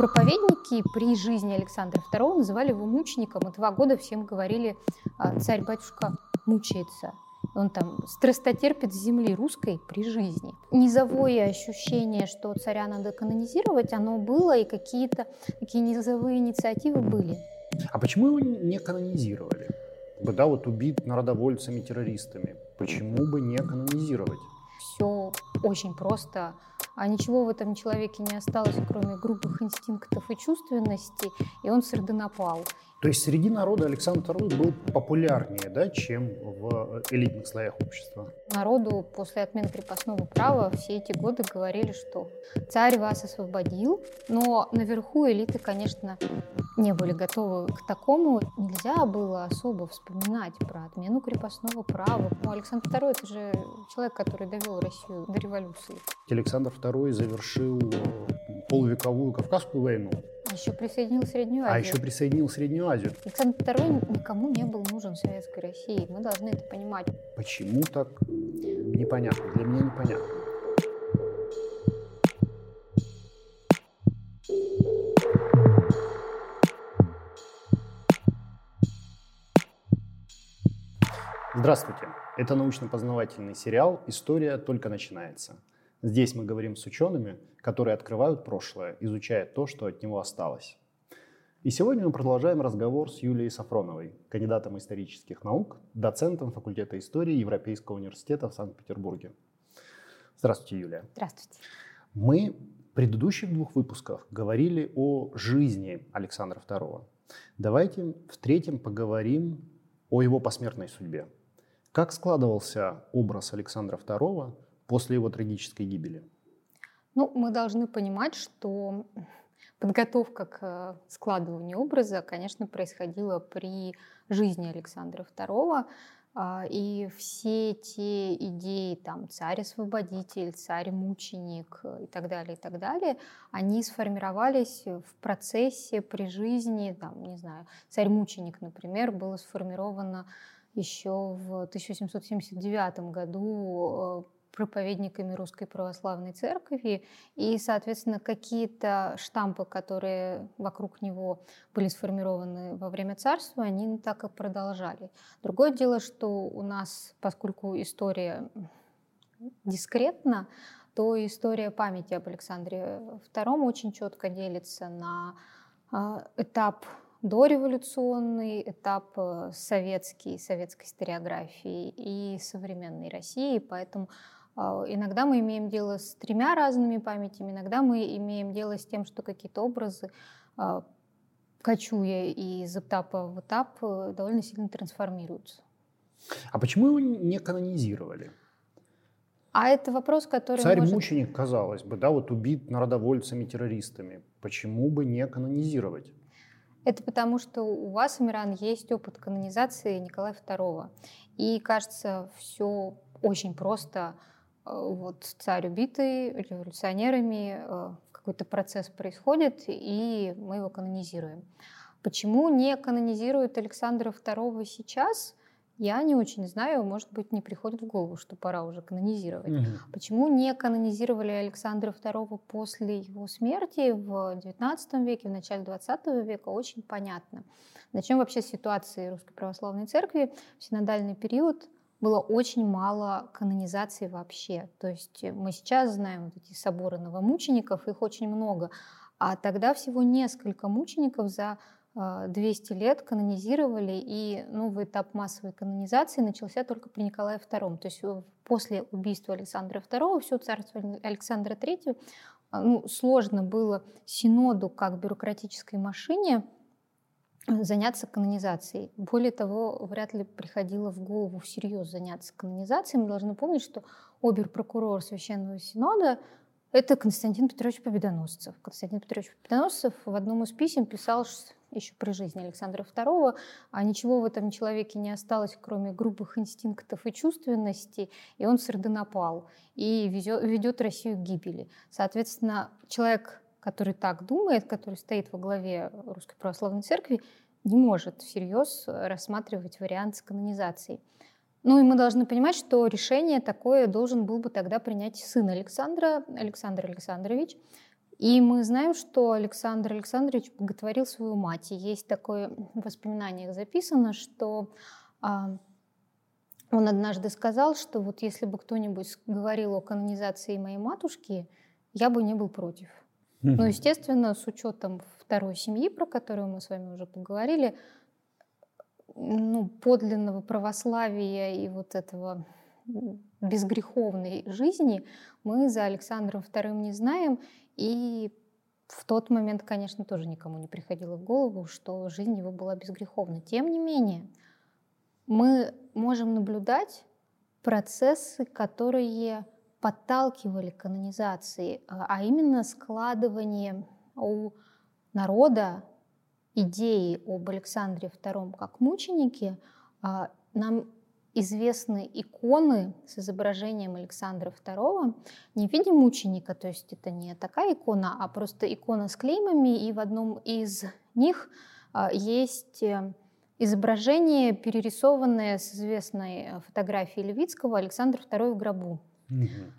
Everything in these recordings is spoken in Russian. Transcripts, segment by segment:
Проповедники при жизни Александра II называли его мучеником, и два года всем говорили, «А, царь-батюшка мучается. Он там страстотерпит земли русской при жизни. Низовое ощущение, что царя надо канонизировать, оно было, и какие-то такие низовые инициативы были. А почему его не канонизировали? Да, вот убит народовольцами, террористами. Почему бы не канонизировать? Все очень просто а ничего в этом человеке не осталось, кроме грубых инстинктов и чувственности, и он сардонапал. То есть среди народа Александр II был популярнее, да, чем в элитных слоях общества? Народу после отмены крепостного права все эти годы говорили, что царь вас освободил, но наверху элиты, конечно, не были готовы к такому. Нельзя было особо вспоминать про отмену крепостного права. Ну, Александр II это же человек, который довел Россию до революции. Александр II завершил полувековую Кавказскую войну. А еще присоединил Среднюю а Азию. А еще присоединил Среднюю Азию. Александр II никому не был нужен в Советской России. Мы должны это понимать. Почему так? Непонятно. Для меня непонятно. Здравствуйте! Это научно-познавательный сериал «История только начинается». Здесь мы говорим с учеными, которые открывают прошлое, изучая то, что от него осталось. И сегодня мы продолжаем разговор с Юлией Сафроновой, кандидатом исторических наук, доцентом факультета истории Европейского университета в Санкт-Петербурге. Здравствуйте, Юлия. Здравствуйте. Мы в предыдущих двух выпусках говорили о жизни Александра II. Давайте в третьем поговорим о его посмертной судьбе. Как складывался образ Александра II после его трагической гибели? Ну, мы должны понимать, что подготовка к э, складыванию образа, конечно, происходила при жизни Александра II. А, и все те идеи, там, царь-освободитель, царь-мученик и так далее, и так далее, они сформировались в процессе при жизни, там, не знаю, царь-мученик, например, было сформировано еще в 1779 году э, проповедниками Русской Православной Церкви, и, соответственно, какие-то штампы, которые вокруг него были сформированы во время царства, они так и продолжали. Другое дело, что у нас, поскольку история дискретна, то история памяти об Александре II очень четко делится на а, этап дореволюционный этап э, советский, советской историографии и современной России, поэтому иногда мы имеем дело с тремя разными памятями, иногда мы имеем дело с тем, что какие-то образы, а, кочуя из этапа в этап, э, довольно сильно трансформируются. А почему его не канонизировали? А это вопрос, который Царь-мученик, может... казалось бы, да, вот убит народовольцами-террористами. Почему бы не канонизировать? Это потому, что у вас, Амиран, есть опыт канонизации Николая II. И, кажется, все очень просто вот царь убитый революционерами, э, какой-то процесс происходит, и мы его канонизируем. Почему не канонизируют Александра II сейчас? Я не очень знаю, может быть, не приходит в голову, что пора уже канонизировать. Угу. Почему не канонизировали Александра II после его смерти в XIX веке, в начале XX века, очень понятно. Начнем вообще с ситуации Русской Православной Церкви. В синодальный период было очень мало канонизации вообще. То есть э, мы сейчас знаем вот эти соборы новомучеников, их очень много. А тогда всего несколько мучеников за 200 а, лет канонизировали, и новый этап массовой канонизации начался только при Николае II. То есть э, после убийства Александра II, все царство Александра III, ну, сложно было синоду как бюрократической машине заняться канонизацией. Более того, вряд ли приходило в голову всерьез заняться канонизацией. Мы должны помнить, что обер-прокурор Священного Синода – это Константин Петрович Победоносцев. Константин Петрович Победоносцев в одном из писем писал еще при жизни Александра II, а ничего в этом человеке не осталось, кроме грубых инстинктов и чувственности, и он сардонапал и ведет Россию к гибели. Соответственно, человек который так думает, который стоит во главе Русской Православной Церкви, не может всерьез рассматривать вариант с канонизацией. Ну и мы должны понимать, что решение такое должен был бы тогда принять сын Александра, Александр Александрович. И мы знаем, что Александр Александрович боготворил свою мать. И есть такое в воспоминаниях записано, что а, он однажды сказал, что вот если бы кто-нибудь говорил о канонизации моей матушки, я бы не был против. Mm-hmm. Но, естественно, с учетом второй семьи, про которую мы с вами уже поговорили, ну, подлинного православия и вот этого безгреховной жизни мы за Александром II не знаем. И в тот момент, конечно, тоже никому не приходило в голову, что жизнь его была безгреховна. Тем не менее, мы можем наблюдать процессы, которые подталкивали к канонизации, а, а именно складывание у народа идеи об Александре II как мученике. А, нам известны иконы с изображением Александра II не в виде мученика, то есть это не такая икона, а просто икона с клеймами, и в одном из них а, есть э, изображение, перерисованное с известной э, фотографией Левицкого Александр II в гробу.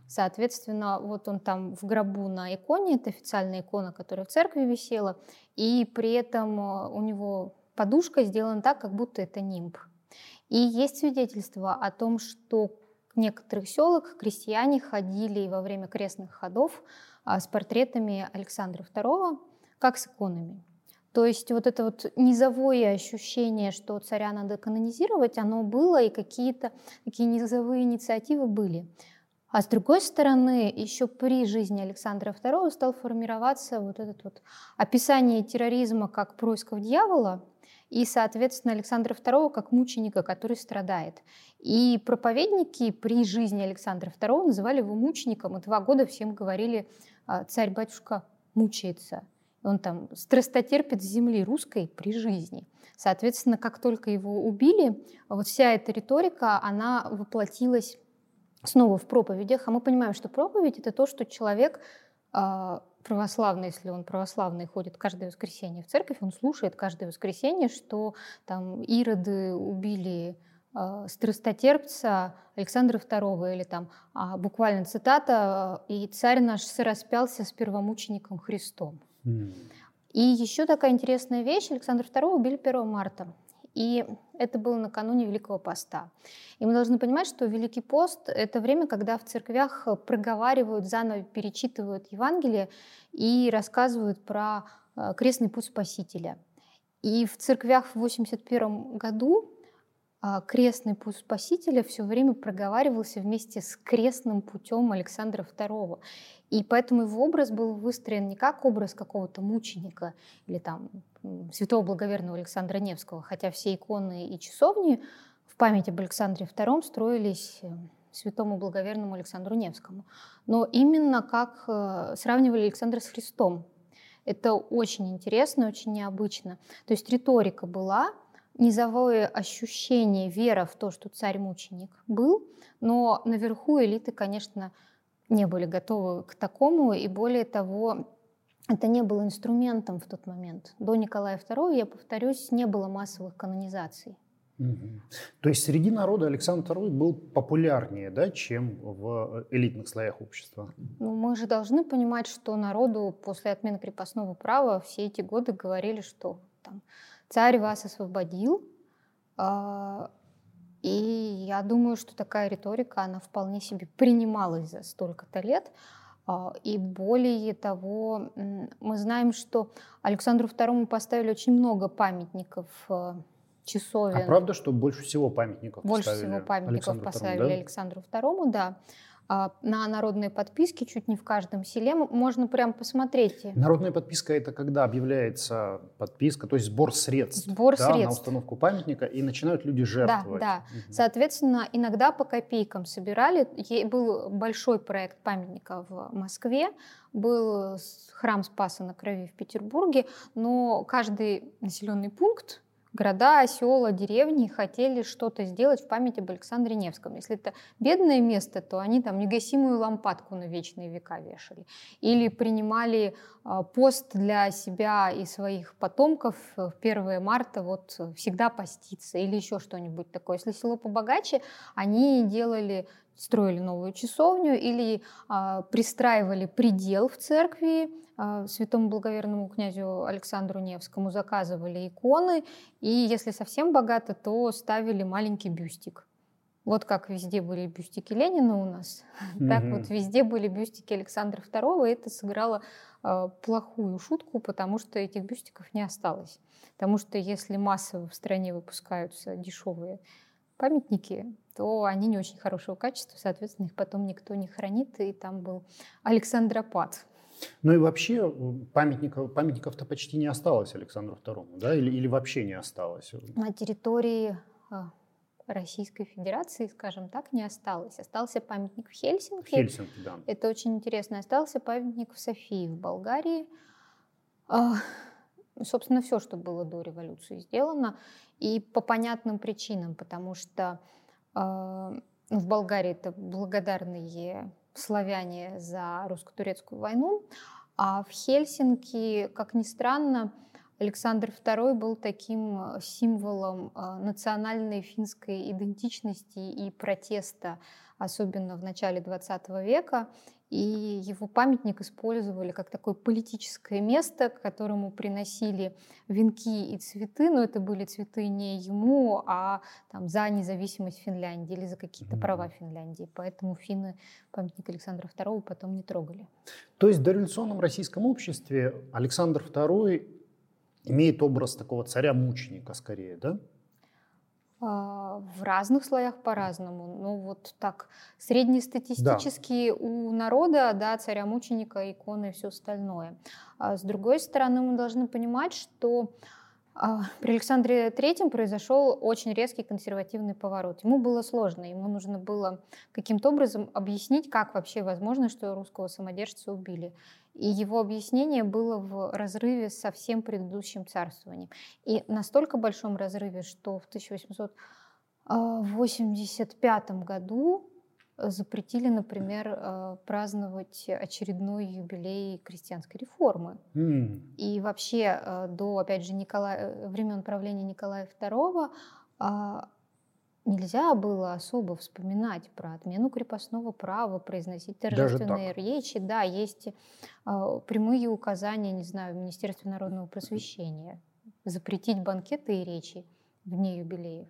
Соответственно, вот он там в гробу на иконе, это официальная икона, которая в церкви висела, и при этом э, у него подушка сделана так, как будто это нимб. И есть свидетельство о том, что в некоторых селах крестьяне ходили во время крестных ходов а, с портретами Александра II, как с иконами. То есть вот это вот низовое ощущение, что царя надо канонизировать, оно было, и какие-то такие низовые инициативы были. А с другой стороны, еще при жизни Александра II стал формироваться вот это вот описание терроризма как происков дьявола, и, соответственно, Александра II как мученика, который страдает. И проповедники при жизни Александра II называли его мучеником, и два года всем говорили, «А, царь-батюшка мучается. Он там страстотерпит земли русской при жизни. Соответственно, как только его убили, вот вся эта риторика, она воплотилась снова в проповедях, а мы понимаем, что проповедь это то, что человек а, православный, если он православный, ходит каждое воскресенье в церковь, он слушает каждое воскресенье, что там ироды убили э, страстотерпца Александра II, или там а, буквально цитата «И царь наш распялся с первомучеником Христом». Mm. И еще такая интересная вещь. Александра II убили 1 марта. И это было накануне Великого Поста. И мы должны понимать, что Великий Пост — это время, когда в церквях проговаривают, заново перечитывают Евангелие и рассказывают про э, крестный путь Спасителя. И в церквях в 81 году крестный путь Спасителя все время проговаривался вместе с крестным путем Александра II. И поэтому его образ был выстроен не как образ какого-то мученика или там святого благоверного Александра Невского, хотя все иконы и часовни в память об Александре II строились э, святому благоверному Александру Невскому. Но именно как э, сравнивали Александра с Христом. Это очень интересно, очень необычно. То есть риторика была, низовое ощущение, вера в то, что царь-мученик был, но наверху элиты, конечно, не были готовы к такому, и более того, это не было инструментом в тот момент. До Николая II, я повторюсь, не было массовых канонизаций. Угу. То есть среди народа Александр II был популярнее, да, чем в элитных слоях общества? Ну, мы же должны понимать, что народу после отмены крепостного права все эти годы говорили, что там, царь вас освободил, а, и я думаю, что такая риторика, она вполне себе принималась за столько-то лет. А, и более того, мы знаем, что Александру II поставили очень много памятников э, часовен. А правда, что больше всего памятников больше всего памятников Александру поставили II, да? Александру II, да. А, на народные подписки чуть не в каждом селе. Можно прям посмотреть. Народная подписка это когда объявляется подписка, то есть сбор средств, сбор да, средств. на установку памятника, и начинают люди жертвовать. Да, да. Угу. Соответственно, иногда по копейкам собирали. Был большой проект памятника в Москве, был храм Спаса на Крови в Петербурге, но каждый населенный пункт города, села, деревни хотели что-то сделать в память об Александре Невском. Если это бедное место, то они там негасимую лампадку на вечные века вешали. Или принимали а, пост для себя и своих потомков в 1 марта вот всегда поститься или еще что-нибудь такое. Если село побогаче, они делали строили новую часовню или а, пристраивали предел в церкви, а, святому благоверному князю Александру Невскому заказывали иконы, и если совсем богато, то ставили маленький бюстик. Вот как везде были бюстики Ленина у нас, mm-hmm. так вот везде были бюстики Александра II, и это сыграло э, плохую шутку, потому что этих бюстиков не осталось. Потому что если массово в стране выпускаются дешевые памятники, то они не очень хорошего качества, соответственно, их потом никто не хранит, и там был Александропад. Ну и вообще памятников, памятников-то почти не осталось Александру II, да? Или, или вообще не осталось? На территории а, Российской Федерации, скажем так, не осталось. Остался памятник в Хельсинки. Хельсинки, да. Это очень интересно. Остался памятник в Софии в Болгарии. А, собственно, все, что было до революции, сделано. И по понятным причинам, потому что в Болгарии это благодарные славяне за русско-турецкую войну, а в Хельсинки, как ни странно, Александр II был таким символом э, национальной финской идентичности и протеста, особенно в начале XX века. И его памятник использовали как такое политическое место, к которому приносили венки и цветы, но это были цветы не ему, а там, за независимость Финляндии или за какие-то права Финляндии. Поэтому финны памятник Александра II потом не трогали. То есть в дореволюционном российском обществе Александр II имеет образ такого царя-мученика скорее, да? А, в разных слоях по-разному. Ну вот так, среднестатистически да. у народа, да, царя-мученика, иконы и все остальное. А с другой стороны, мы должны понимать, что при Александре III произошел очень резкий консервативный поворот. Ему было сложно, ему нужно было каким-то образом объяснить, как вообще возможно, что русского самодержца убили. И его объяснение было в разрыве со всем предыдущим царствованием. И настолько большом разрыве, что в 1885 году запретили, например, э, праздновать очередной юбилей крестьянской реформы. Mm. И вообще э, до, опять же, Николая, э, времен правления Николая II а, нельзя было особо вспоминать про отмену крепостного права, произносить торжественные речи. Да, есть прямые указания, не знаю, в Министерстве народного просвещения запретить банкеты и речи вне юбилеев.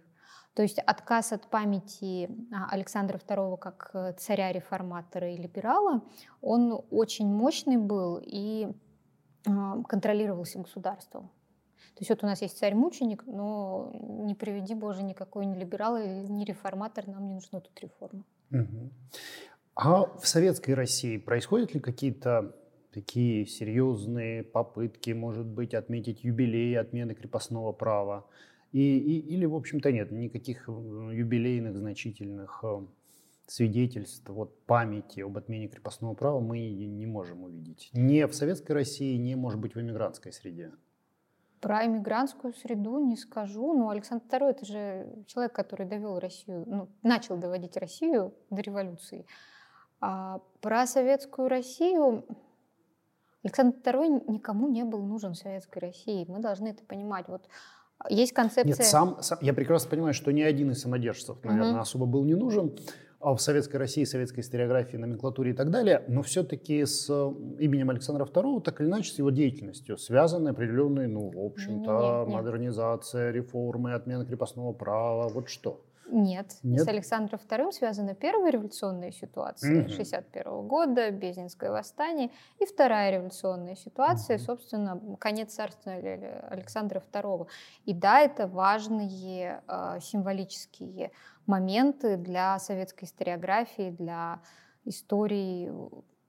То есть отказ от памяти а, Александра II как э, царя-реформатора и либерала, он очень мощный был и а, контролировался государством. То есть вот у нас есть царь-мученик, но не приведи Боже никакой ни либерал ни реформатор, нам не нужна тут реформа. Угу. А в советской России происходят ли какие-то такие серьезные попытки, может быть, отметить юбилей отмены крепостного права? И, и, или, в общем-то, нет никаких юбилейных значительных э, свидетельств вот, памяти об отмене крепостного права мы не можем увидеть. Не в советской России, не, может быть, в эмигрантской среде. Про эмигрантскую среду не скажу, но Александр II это же человек, который довел Россию, ну, начал доводить Россию до революции. А про советскую Россию Александр II никому не был нужен в советской России. Мы должны это понимать. Вот есть концепция... Нет, сам, сам, я прекрасно понимаю, что ни один из самодержцев, наверное, угу. особо был не нужен а в советской России, советской историографии, номенклатуре и так далее, но все-таки с э, именем Александра II, так или иначе, с его деятельностью связаны определенные, ну, в общем-то, модернизация, реформы, отмена крепостного права, вот что? Нет. Нет. С Александром II связана первая революционная ситуация угу. 61 года, Безинское восстание, и вторая революционная ситуация, угу. собственно, конец царства Александра II. И да, это важные э, символические моменты для советской историографии, для истории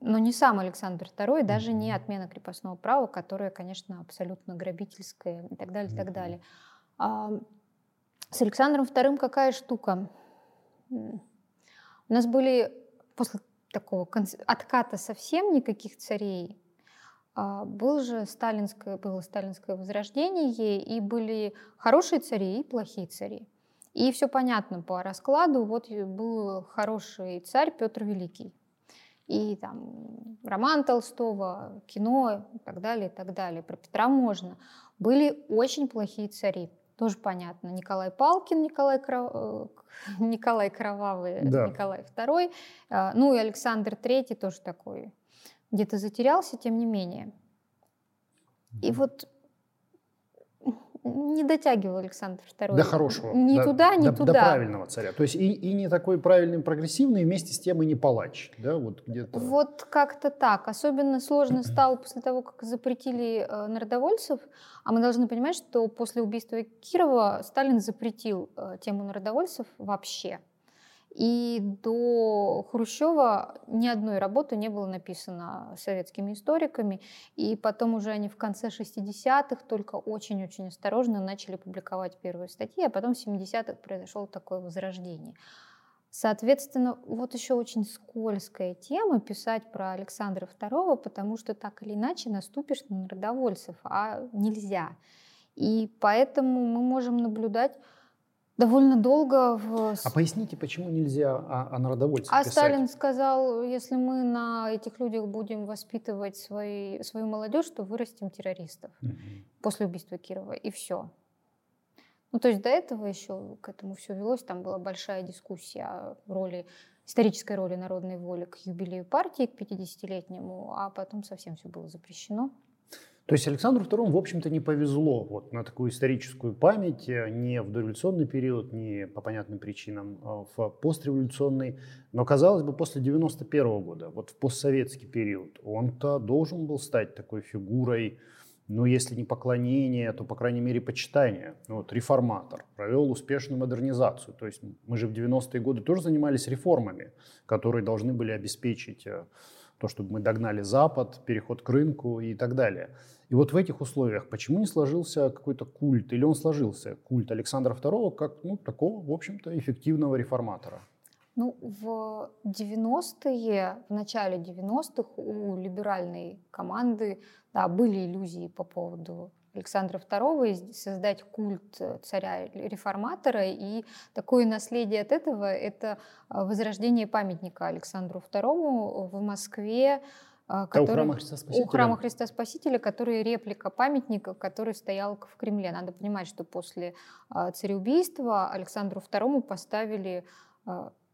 но не сам Александр II, даже не отмена крепостного права, которое, конечно, абсолютно грабительское и так далее, и так далее. С Александром II какая штука? У нас были после такого отката совсем никаких царей, а, был же сталинское, было сталинское возрождение, и были хорошие цари и плохие цари. И все понятно по раскладу. Вот был хороший царь Петр Великий. И там роман Толстого, кино и так далее, и так далее. Про Петра можно. Были очень плохие цари тоже понятно. Николай Палкин, Николай, Кров... Э, Николай Кровавый, да. Николай II. А, ну и Александр III тоже такой. Где-то затерялся, тем не менее. И вот не дотягивал Александр II. До хорошего. Ни до, туда, ни до, туда. До правильного царя. То есть и, и не такой правильный, прогрессивный, вместе с тем и не палач. Да, вот где-то. Вот как-то так. Особенно сложно стало после того, как запретили э, народовольцев. А мы должны понимать, что после убийства Кирова Сталин запретил э, тему народовольцев вообще. И до Хрущева ни одной работы не было написано советскими историками. И потом уже они в конце 60-х только очень-очень осторожно начали публиковать первые статьи, а потом в 70-х произошло такое возрождение. Соответственно, вот еще очень скользкая тема писать про Александра II, потому что так или иначе наступишь на народовольцев, а нельзя. И поэтому мы можем наблюдать довольно долго в... А поясните, почему нельзя о, о народовольцах А писать? Сталин сказал, если мы на этих людях будем воспитывать свои, свою молодежь, то вырастим террористов угу. после убийства Кирова, и все. Ну, то есть до этого еще к этому все велось, там была большая дискуссия о роли, исторической роли народной воли к юбилею партии, к 50-летнему, а потом совсем все было запрещено. То есть Александру II, в общем-то, не повезло вот на такую историческую память э, не в дореволюционный период, не по понятным причинам а в постреволюционный. Но, казалось бы, после 91 года, вот в постсоветский период, он-то должен был стать такой фигурой, ну, если не поклонение, то, по крайней мере, почитание. Вот, реформатор, провел успешную модернизацию. То есть мы же в 90-е годы тоже занимались реформами, которые должны были обеспечить э, то, чтобы мы догнали Запад, переход к рынку и так далее. И вот в этих условиях почему не сложился какой-то культ, или он сложился, культ Александра II как ну, такого, в общем-то, эффективного реформатора? Ну, в 90-е, в начале 90-х у либеральной команды да, были иллюзии по поводу Александра II и создать культ э, царя-реформатора. И такое наследие от этого – это а, возрождение памятника Александру II в Москве, который, у храма Христа Спасителя? У храма Христа Спасителя, который реплика памятника, который стоял в Кремле. Надо понимать, что после цареубийства Александру II поставили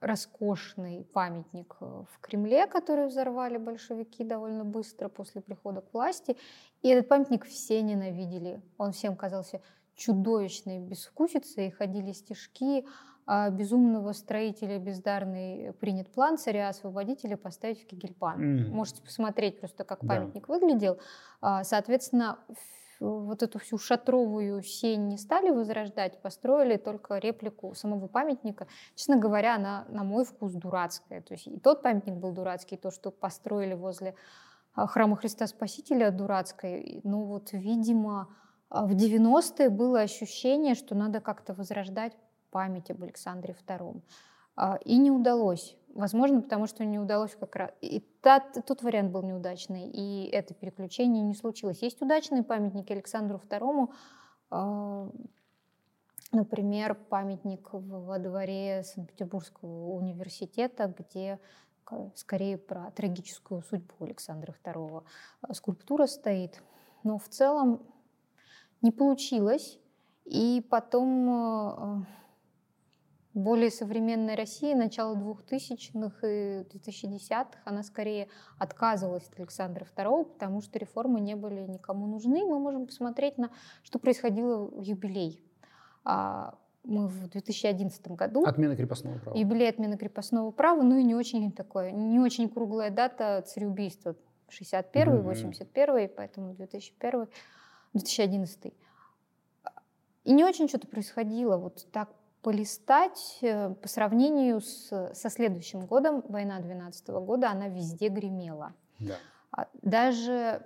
роскошный памятник э, в Кремле, который взорвали большевики довольно быстро после прихода к власти. И этот памятник все ненавидели. Он всем казался чудовищной безвкусицей. И ходили стишки а безумного строителя бездарный принят план царя-освободителя поставить в Кигельпан. Mm. Можете посмотреть просто, как памятник да. выглядел. А, соответственно, вот эту всю шатровую сень не стали возрождать, построили только реплику самого памятника. Честно говоря, она, на мой вкус, дурацкая. То есть и тот памятник был дурацкий, и то, что построили возле а, храма Христа Спасителя дурацкое. Ну вот, видимо, а, в 90-е было ощущение, что надо как-то возрождать память об Александре II. И не удалось. Возможно, потому что не удалось как раз... И та, тот вариант был неудачный, и это переключение не случилось. Есть удачные памятники Александру II, а, например, памятник во дворе Санкт-Петербургского университета, где скорее про трагическую судьбу Александра II скульптура стоит. Но в целом не получилось. И потом а, более современная Россия начала 2000-х и 2010-х, она скорее отказывалась от Александра II, потому что реформы не были никому нужны. Мы можем посмотреть на, что происходило в юбилей. А, мы в 2011 году. Отмена крепостного права. Юбилей отмены крепостного права, ну и не очень такое, не очень круглая дата цареубийства. 61 mm-hmm. 81 поэтому 2001 2011 и не очень что-то происходило вот так полистать э, по сравнению с, со следующим годом, война 12 года, она везде гремела. Да. А даже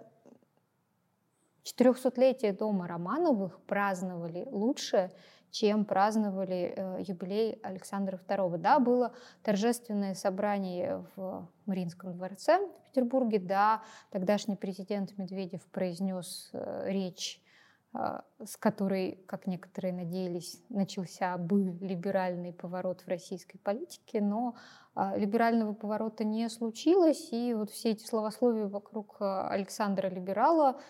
400-летие дома Романовых праздновали лучше, чем праздновали э, юбилей Александра II. Да, было торжественное собрание в Мариинском дворце в Петербурге, да, тогдашний президент Медведев произнес э, речь с которой, как некоторые надеялись, начался бы либеральный поворот в российской политике, но а, либерального поворота не случилось, и вот все эти словословия вокруг а, Александра Либерала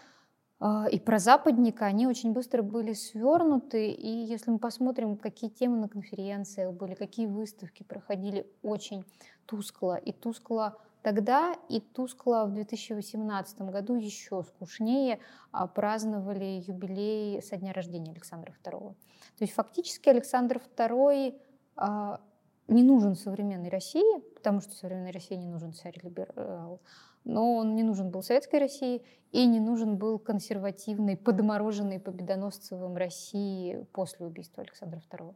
а, и про западника, они очень быстро были свернуты. И если мы посмотрим, какие темы на конференциях были, какие выставки проходили, очень тускло. И тускло тогда, и тускло в 2018 году еще скучнее а, праздновали юбилей со дня рождения Александра II. То есть фактически Александр II а, не нужен современной России, потому что современной России не нужен царь-либерал, но он не нужен был Советской России и не нужен был консервативной, подмороженной победоносцевым России после убийства Александра II.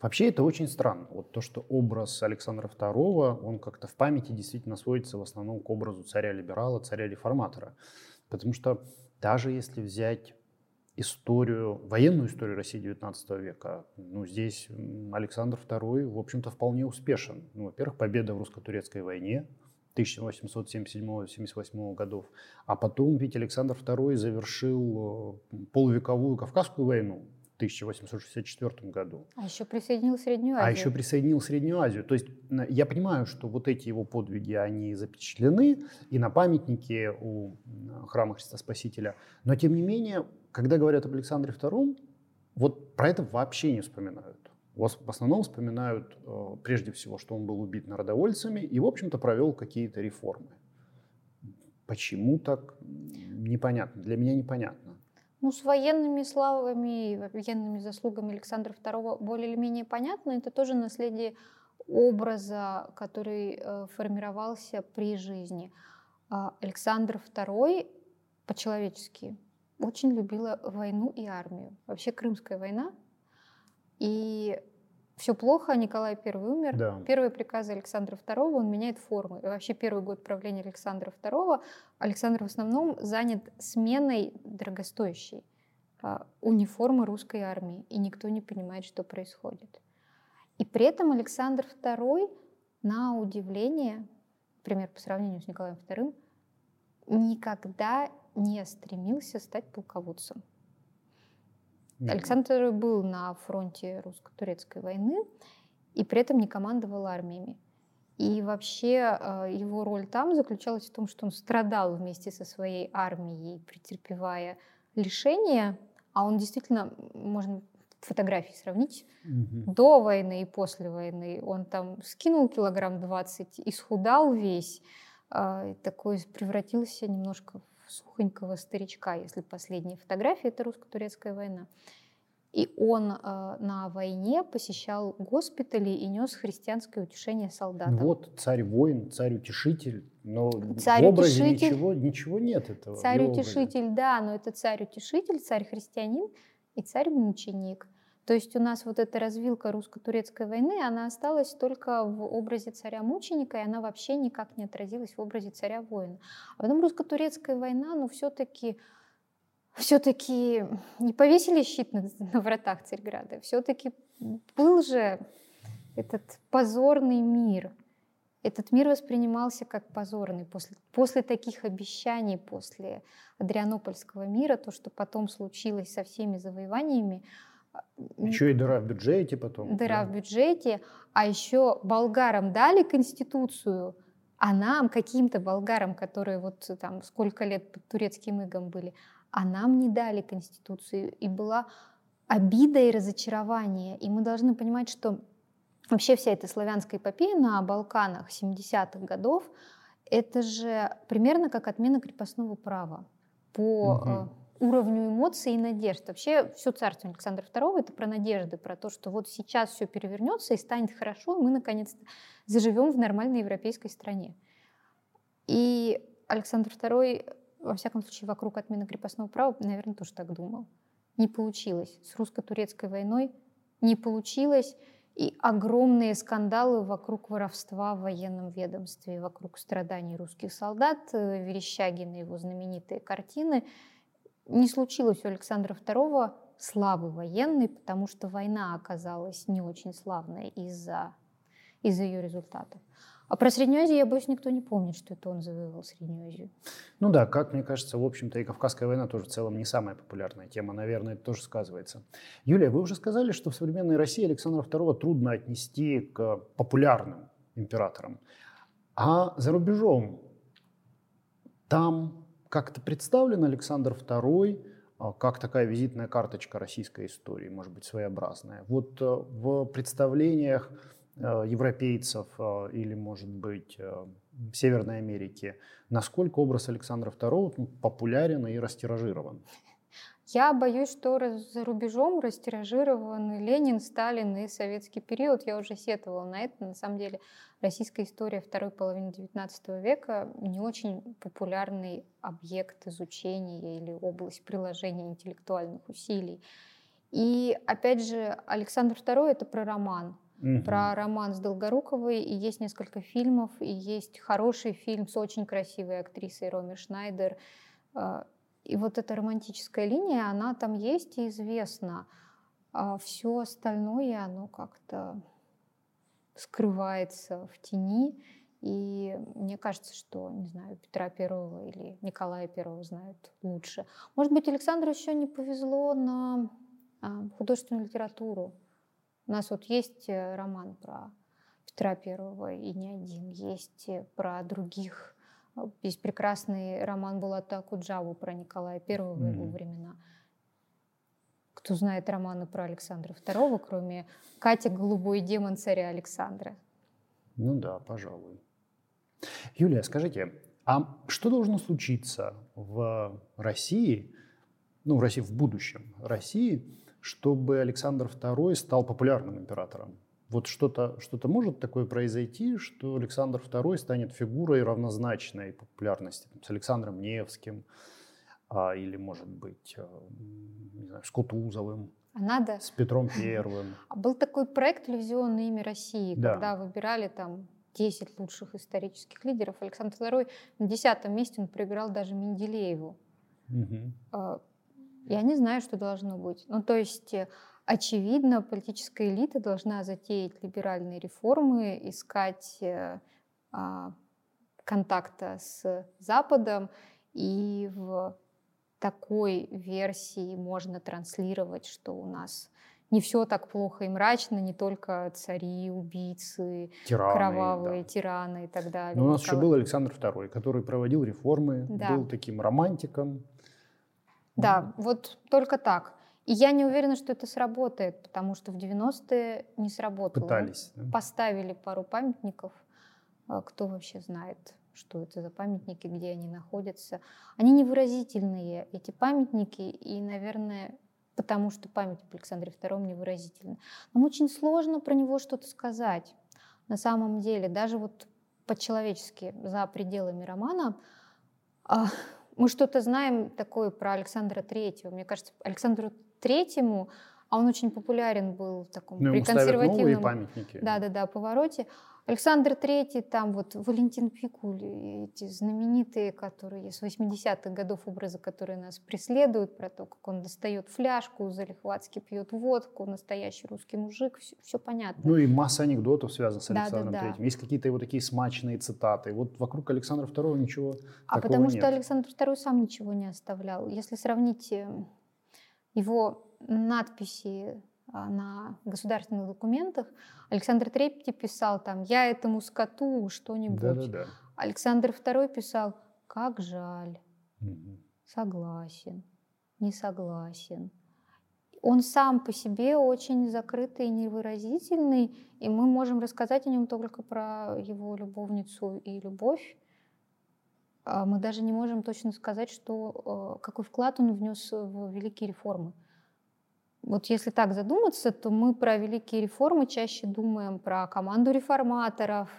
Вообще это очень странно. Вот то, что образ Александра II, он как-то в памяти действительно сводится в основном к образу царя-либерала, царя-реформатора. Потому что даже если взять историю, военную историю России XIX века, ну, здесь Александр II, в общем-то, вполне успешен. Ну, во-первых, победа в русско-турецкой войне, 1877-78 годов. А потом ведь Александр II завершил э, полувековую Кавказскую войну 1864 году. А еще присоединил Среднюю а Азию. А еще присоединил Среднюю Азию. То есть я понимаю, что вот эти его подвиги, они запечатлены и на памятнике у храма Христа Спасителя. Но тем не менее, когда говорят об Александре II, вот про это вообще не вспоминают в основном вспоминают э, прежде всего, что он был убит народовольцами и, в общем-то, провел какие-то реформы. Почему так, непонятно. Для меня непонятно. Ну, с военными славами и военными заслугами Александра II более или менее понятно. Это тоже наследие образа, который э, формировался при жизни. А Александр II по-человечески очень любила войну и армию. Вообще Крымская война и все плохо, Николай I умер. Да. Первые приказы Александра II, он меняет формы. И вообще первый год правления Александра II Александр в основном занят сменой дорогостоящей а, униформы русской армии, и никто не понимает, что происходит. И при этом Александр II, на удивление, например, по сравнению с Николаем II, никогда не стремился стать полководцем. Александр был на фронте русско-турецкой войны и при этом не командовал армиями. И вообще э, его роль там заключалась в том, что он страдал вместе со своей армией, претерпевая лишения, а он действительно, можно фотографии сравнить, угу. до войны и после войны. Он там скинул килограмм 20, исхудал весь, э, такой превратился немножко сухонького старичка, если последняя фотография, это русско-турецкая война. И он э, на войне посещал госпитали и нес христианское утешение солдатам. Ну вот царь-воин, царь-утешитель, но царь в образе ничего, ничего нет этого. Царь-утешитель, да, но это царь-утешитель, царь-христианин и царь-мученик. То есть у нас вот эта развилка русско-турецкой войны, она осталась только в образе царя-мученика, и она вообще никак не отразилась в образе царя-воина. А потом русско-турецкая война, ну, все-таки все-таки не повесили щит на, на вратах Царьграда, все-таки был же этот позорный мир. Этот мир воспринимался как позорный после, после таких обещаний, после Адрианопольского мира, то, что потом случилось со всеми завоеваниями, еще и дыра в бюджете потом. Дыра да. в бюджете. А еще болгарам дали конституцию, а нам, каким-то болгарам, которые вот там сколько лет под турецким игом были, а нам не дали конституцию. И была обида и разочарование. И мы должны понимать, что вообще вся эта славянская эпопея на Балканах 70-х годов, это же примерно как отмена крепостного права по угу уровню эмоций и надежд. Вообще все царство Александра II это про надежды, про то, что вот сейчас все перевернется и станет хорошо, и мы наконец-то заживем в нормальной европейской стране. И Александр II, во всяком случае, вокруг отмены крепостного права, наверное, тоже так думал. Не получилось. С русско-турецкой войной не получилось. И огромные скандалы вокруг воровства в военном ведомстве, вокруг страданий русских солдат, э, Верещагина, его знаменитые картины – не случилось у Александра II славы военной, потому что война оказалась не очень славной из-за из ее результатов. А про Среднюю Азию, я боюсь, никто не помнит, что это он завоевал Среднюю Азию. Ну да, как мне кажется, в общем-то и Кавказская война тоже в целом не самая популярная тема, наверное, это тоже сказывается. Юлия, вы уже сказали, что в современной России Александра II трудно отнести к популярным императорам. А за рубежом там как-то представлен Александр II а, как такая визитная карточка российской истории, может быть, своеобразная. Вот э, в представлениях э, европейцев э, или, может быть, Северной Америке, насколько образ Александра II популярен и растиражирован? Я боюсь, что за рубежом растиражированы Ленин, Сталин и советский период. Я уже сетовала на это. На самом деле российская история второй половины XIX века не очень популярный объект изучения или область приложения интеллектуальных усилий. И опять же, Александр II это про роман. Угу. Про роман с Долгоруковой, и есть несколько фильмов, и есть хороший фильм с очень красивой актрисой Роми Шнайдер а, и вот эта романтическая линия, она там есть и известна. А все остальное, оно как-то скрывается в тени. И мне кажется, что, не знаю, Петра Первого или Николая Первого знают лучше. Может быть, Александру еще не повезло на а, художественную литературу. У нас вот есть э, роман про Петра Первого и не один. Есть э, про других есть прекрасный роман Булата Куджаву про Николая Первого в его времена. Кто знает романы про Александра II, кроме Катя Голубой демон царя Александра? Ну да, пожалуй. Юлия, скажите, а что должно случиться в России, ну, в России в будущем России, чтобы Александр II стал популярным императором? Вот что-то что может такое произойти, что Александр II станет фигурой равнозначной популярности там, с Александром Невским а, или, может быть, а, не знаю, с Кутузовым. А надо? С Петром Первым. А был такой проект «Телевизионное имя России», да. когда выбирали там 10 лучших исторических лидеров. Александр II на десятом месте он проиграл даже Менделееву. Угу. Я не знаю, что должно быть. Ну, то есть э, Очевидно, политическая элита должна затеять либеральные реформы, искать э, а, контакта с Западом, и в такой версии можно транслировать, что у нас не все так плохо и мрачно, не только цари, убийцы, тираны, кровавые да. тираны и так далее. Но у нас еще был Александр II, который проводил реформы, да. был таким романтиком. Да, вот только так. И я не уверена, что это сработает, потому что в 90-е не сработало. Пытались. Да? Поставили пару памятников. А кто вообще знает, что это за памятники, где они находятся. Они невыразительные, эти памятники, и, наверное, потому что память об Александре II невыразительна. Нам очень сложно про него что-то сказать. На самом деле, даже вот по-человечески, за пределами романа, а, мы что-то знаем такое про Александра Третьего. Мне кажется, Александру Третьему, а он очень популярен был в таком ну, при консервативном памятники. Да, да, да, повороте. Александр Третий, там вот Валентин Пикуль, эти знаменитые, которые с 80-х годов образы, которые нас преследуют, про то, как он достает фляжку, залихватски пьет водку, настоящий русский мужик, все, все понятно. Ну и масса анекдотов связанных с Александром да, да, да. Есть какие-то его такие смачные цитаты. Вот вокруг Александра II ничего А потому нет. что Александр II сам ничего не оставлял. Если сравнить э, его надписи а, на государственных документах. Александр Третий писал там «Я этому скоту что-нибудь». Да, да, да. Александр II писал «Как жаль», угу. «Согласен», «Не согласен». Он сам по себе очень закрытый и невыразительный, и мы можем рассказать о нем только про его любовницу и любовь. А мы даже не можем точно сказать, что, э, какой вклад он внес в великие реформы. Вот если так задуматься, то мы про великие реформы чаще думаем про команду реформаторов,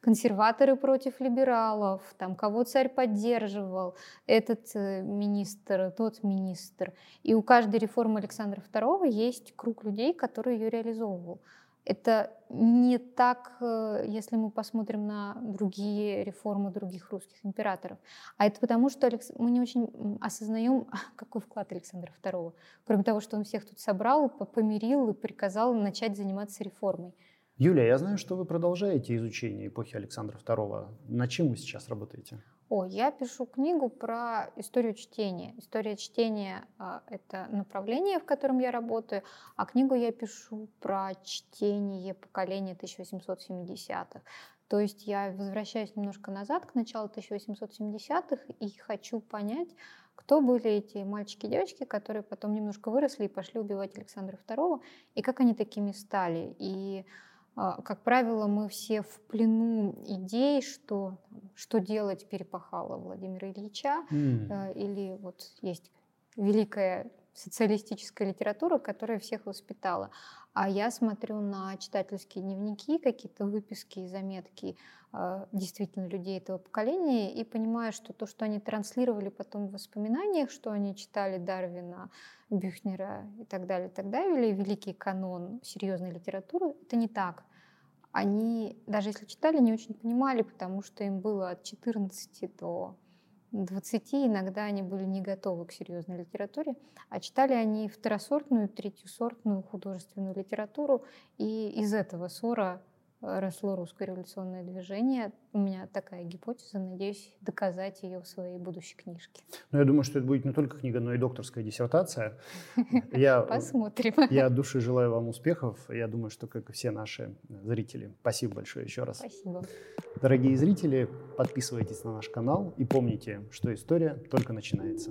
консерваторы против либералов, там, кого царь поддерживал, этот э, министр, тот министр. И у каждой реформы Александра II есть круг людей, которые ее реализовывал. Это не так, э, если мы посмотрим на другие реформы других русских императоров. А это потому, что мы не очень осознаем, какой вклад Александра II. Кроме того, что он всех тут собрал, помирил и приказал начать заниматься реформой. Юлия, я знаю, что вы продолжаете изучение эпохи Александра II. На чем вы сейчас работаете? О, я пишу книгу про историю чтения. История чтения а, — это направление, в котором я работаю, а книгу я пишу про чтение поколения 1870-х. То есть я возвращаюсь немножко назад, к началу 1870-х, и хочу понять, кто были эти мальчики и девочки, которые потом немножко выросли и пошли убивать Александра II, и как они такими стали. И, как правило, мы все в плену идей, что, что делать перепахало Владимира Ильича, mm. или вот есть великая социалистическая литература, которая всех воспитала. А я смотрю на читательские дневники, какие-то выписки и заметки э, действительно людей этого поколения и понимаю, что то, что они транслировали потом в воспоминаниях, что они читали Дарвина, Бюхнера и так далее, и так далее, великий канон серьезной литературы, это не так. Они, даже если читали, не очень понимали, потому что им было от 14 до 20 иногда они были не готовы к серьезной литературе, а читали они второсортную, третьесортную художественную литературу, и из этого ссора росло русское революционное движение. У меня такая гипотеза, надеюсь доказать ее в своей будущей книжке. Ну, я думаю, что это будет не только книга, но и докторская диссертация. Я, Посмотрим. Я от души желаю вам успехов. Я думаю, что, как и все наши зрители. Спасибо большое еще раз. Спасибо. Дорогие зрители, подписывайтесь на наш канал и помните, что история только начинается.